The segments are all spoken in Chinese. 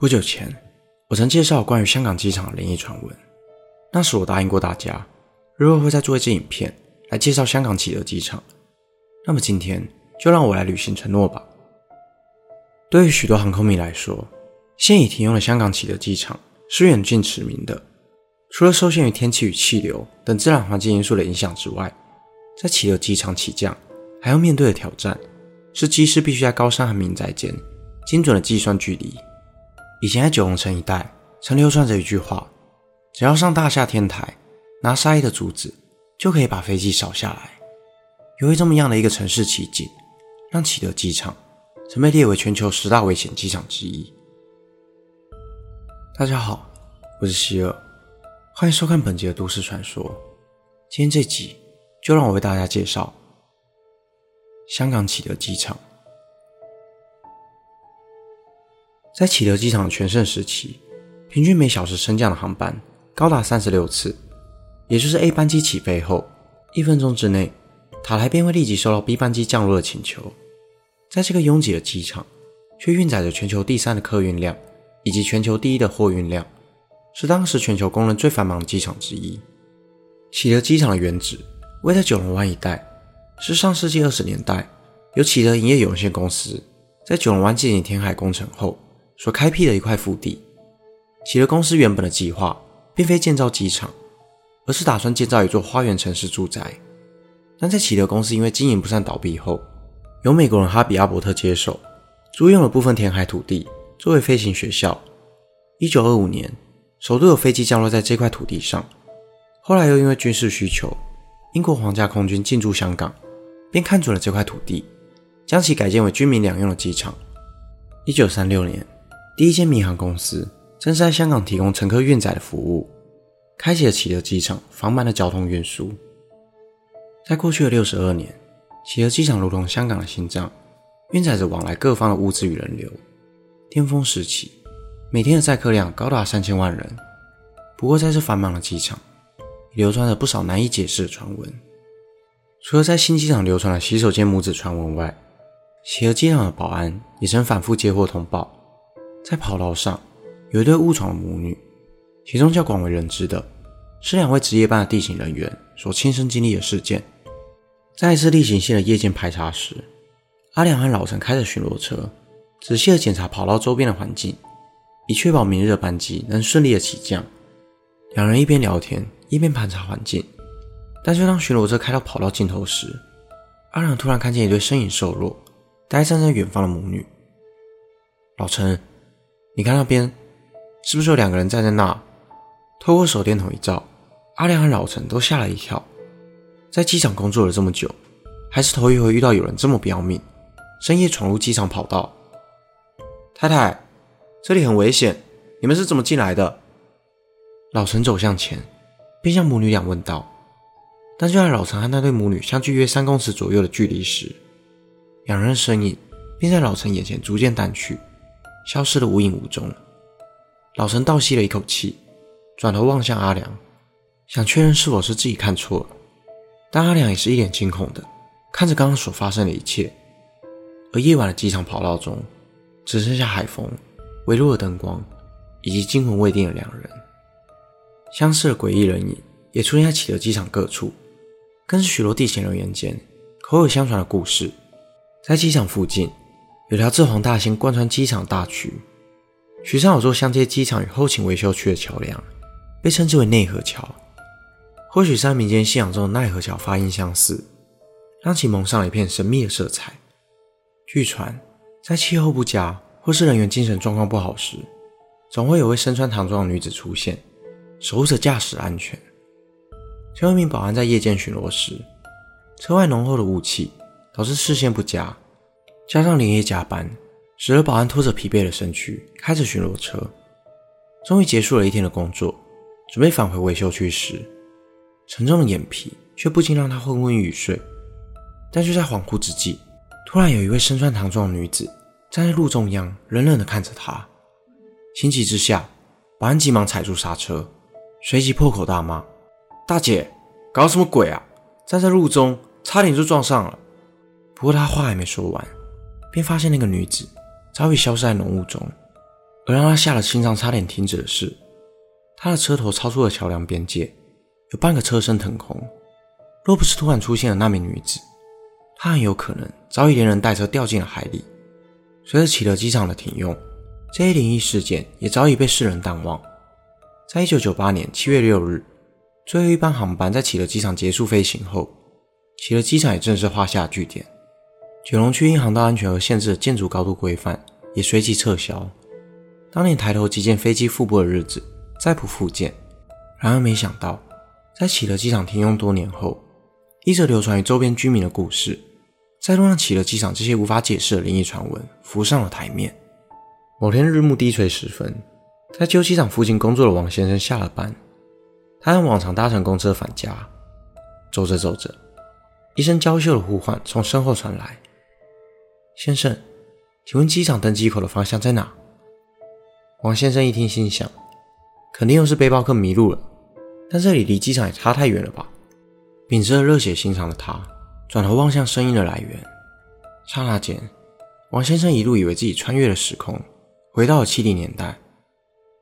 不久前，我曾介绍关于香港机场的灵异传闻。那时我答应过大家，日后会再做一支影片来介绍香港启德机场。那么今天就让我来履行承诺吧。对于许多航空迷来说，现已停用的香港启德机场是远近驰名的。除了受限于天气与气流等自然环境因素的影响之外，在启德机场起降还要面对的挑战是机师必须在高山和民宅间精准的计算距离。以前在九龙城一带曾流传着一句话：只要上大厦天台拿沙溢的竹子，就可以把飞机扫下来。由于这么样的一个城市奇景，让启德机场曾被列为全球十大危险机场之一。大家好，我是希尔，欢迎收看本集的都市传说。今天这集就让我为大家介绍香港启德机场。在启德机场全盛时期，平均每小时升降的航班高达三十六次，也就是 A 班机起飞后一分钟之内，塔台便会立即收到 B 班机降落的请求。在这个拥挤的机场，却运载着全球第三的客运量以及全球第一的货运量，是当时全球公认最繁忙的机场之一。启德机场的原址位在九龙湾一带，是上世纪二十年代由启德营业有限公司在九龙湾进行填海工程后。所开辟的一块腹地，启德公司原本的计划并非建造机场，而是打算建造一座花园城市住宅。但在启德公司因为经营不善倒闭后，由美国人哈比阿伯特接手，租用了部分填海土地作为飞行学校。一九二五年，首度有飞机降落在这块土地上。后来又因为军事需求，英国皇家空军进驻香港，便看准了这块土地，将其改建为军民两用的机场。一九三六年。第一间民航公司正是在香港提供乘客运载的服务，开启了启德机场繁忙的交通运输。在过去的六十二年，启德机场如同香港的心脏，运载着往来各方的物资与人流。巅峰时期，每天的载客量高达三千万人。不过，在这繁忙的机场，流传着不少难以解释的传闻。除了在新机场流传的洗手间母子传闻外，启德机场的保安也曾反复接获通报。在跑道上有一对误闯的母女，其中较广为人知的是两位值夜班的地勤人员所亲身经历的事件。在一次例行性的夜间排查时，阿良和老陈开着巡逻车，仔细地检查跑道周边的环境，以确保明日的班机能顺利的起降。两人一边聊天一边盘查环境，但就当巡逻车开到跑道尽头时，阿良突然看见一对身影瘦弱、呆站在远方的母女。老陈。你看那边，是不是有两个人站在那？透过手电筒一照，阿良和老陈都吓了一跳。在机场工作了这么久，还是头一回遇到有人这么不要命，深夜闯入机场跑道。太太，这里很危险，你们是怎么进来的？老陈走向前，便向母女俩问道。但就在老陈和那对母女相距约三公尺左右的距离时，两人的身影便在老陈眼前逐渐淡去。消失得无影无踪。老陈倒吸了一口气，转头望向阿良，想确认是否是自己看错了。但阿良也是一脸惊恐的看着刚刚所发生的一切。而夜晚的机场跑道中，只剩下海风、微弱的灯光以及惊魂未定的两人。相似的诡异人影也出现在启德机场各处，更是许多地勤人员间口耳相传的故事。在机场附近。有条自黄大仙贯穿机场大渠，渠上有座相接机场与后勤维修区的桥梁，被称之为内河桥。或许是和民间信仰中的奈何桥发音相似，让其蒙上了一片神秘的色彩。据传，在气候不佳或是人员精神状况不好时，总会有位身穿唐装的女子出现，守护着驾驶安全。最后一名保安在夜间巡逻时，车外浓厚的雾气导致视线不佳。加上连夜加班，使得保安拖着疲惫的身躯开着巡逻车，终于结束了一天的工作，准备返回维修区时，沉重的眼皮却不禁让他昏昏欲睡。但就在恍惚之际，突然有一位身穿唐装的女子站在路中央，冷冷地看着他。情急之下，保安急忙踩住刹车，随即破口大骂：“大姐，搞什么鬼啊！站在路中，差点就撞上了。”不过他话还没说完。便发现那个女子早已消失在浓雾中，而让他吓得心脏差点停止的是，他的车头超出了桥梁边界，有半个车身腾空。若不是突然出现的那名女子，他很有可能早已连人带车掉进了海里。随着启德机场的停用，这一灵异事件也早已被世人淡忘。在一九九八年七月六日，最后一班航班在启德机场结束飞行后，启德机场也正式画下句点。九龙区因航道安全而限制建筑高度规范也随即撤销。当年抬头即见飞机腹部的日子再不复见。然而没想到，在启德机场停用多年后，一则流传于周边居民的故事，再度让启德机场这些无法解释的灵异传闻浮上了台面。某天日暮低垂时分，在旧机场附近工作的王先生下了班，他按往常搭乘公车返家。走着走着，一声娇羞的呼唤从身后传来：“先生，请问机场登机口的方向在哪？”王先生一听，心想：“肯定又是背包客迷路了，但这里离机场也差太远了吧？”秉持着热血心肠的他，转头望向声音的来源。刹那间，王先生一度以为自己穿越了时空，回到了七零年代。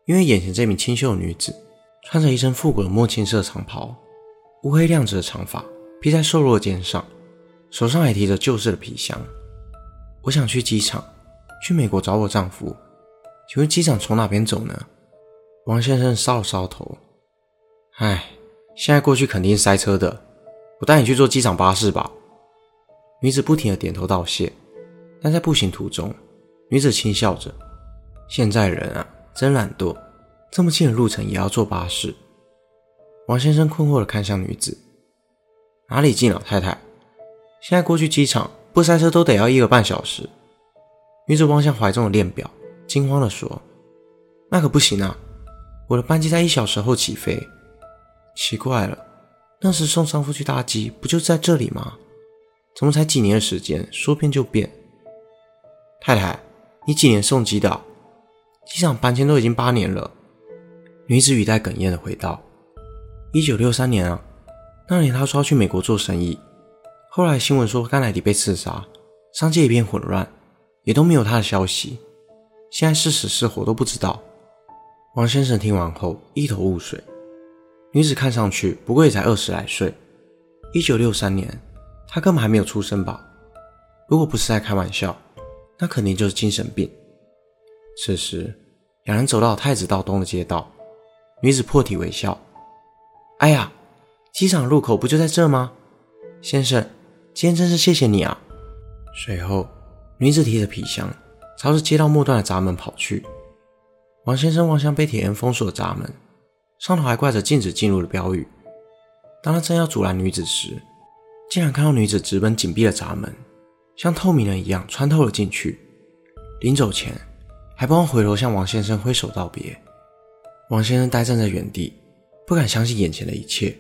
因为眼前这名清秀的女子，穿着一身复古的墨青色长袍，乌黑亮直的长发披在瘦弱的肩上，手上还提着旧式的皮箱。我想去机场，去美国找我丈夫。请问机场从哪边走呢？王先生搔了搔头，唉，现在过去肯定是塞车的。我带你去坐机场巴士吧。女子不停地点头道谢，但在步行途中，女子轻笑着：“现在人啊，真懒惰，这么近的路程也要坐巴士。”王先生困惑地看向女子：“哪里近，老太太？现在过去机场不塞车都得要一个半小时。”女子望向怀中的链表，惊慌地说：“那可不行啊，我的班机在一小时后起飞。奇怪了。”那时送丈夫去搭机，不就在这里吗？怎么才几年的时间，说变就变？太太，你几年送机的？机场搬迁都已经八年了。女子语带哽咽的回道：“一九六三年啊，那年她说要去美国做生意，后来新闻说甘乃迪被刺杀，商界一片混乱，也都没有他的消息。现在是死是活都不知道。”王先生听完后一头雾水。女子看上去不过也才二十来岁，一九六三年，她根本还没有出生吧？如果不是在开玩笑，那肯定就是精神病。此时，两人走到太子道东的街道，女子破涕为笑：“哎呀，机场入口不就在这吗？先生，今天真是谢谢你啊！”随后，女子提着皮箱，朝着街道末端的闸门跑去。王先生望向被铁链封锁的闸门。上头还挂着禁止进入的标语。当他正要阻拦女子时，竟然看到女子直奔紧闭的闸门，像透明人一样穿透了进去。临走前，还不忘回头向王先生挥手道别。王先生呆站在原地，不敢相信眼前的一切。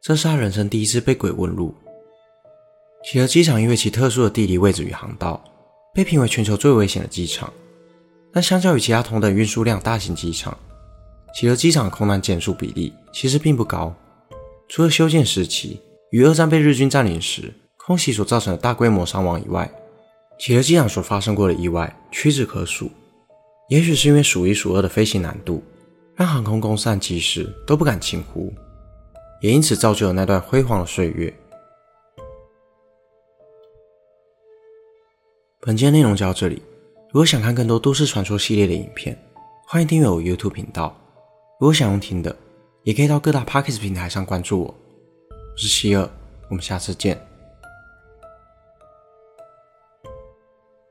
这是他人生第一次被鬼问路。企鹅机场因为其特殊的地理位置与航道，被评为全球最危险的机场。但相较于其他同等运输量大型机场，企鹅机场空难件数比例其实并不高，除了修建时期与二战被日军占领时空袭所造成的大规模伤亡以外，企鹅机场所发生过的意外屈指可数。也许是因为数一数二的飞行难度，让航空公司和机师都不敢轻忽，也因此造就了那段辉煌的岁月。本期的内容就到这里，如果想看更多都市传说系列的影片，欢迎订阅我 YouTube 频道。如果想用听的，也可以到各大 Podcast 平台上关注我。我是希尔，我们下次见。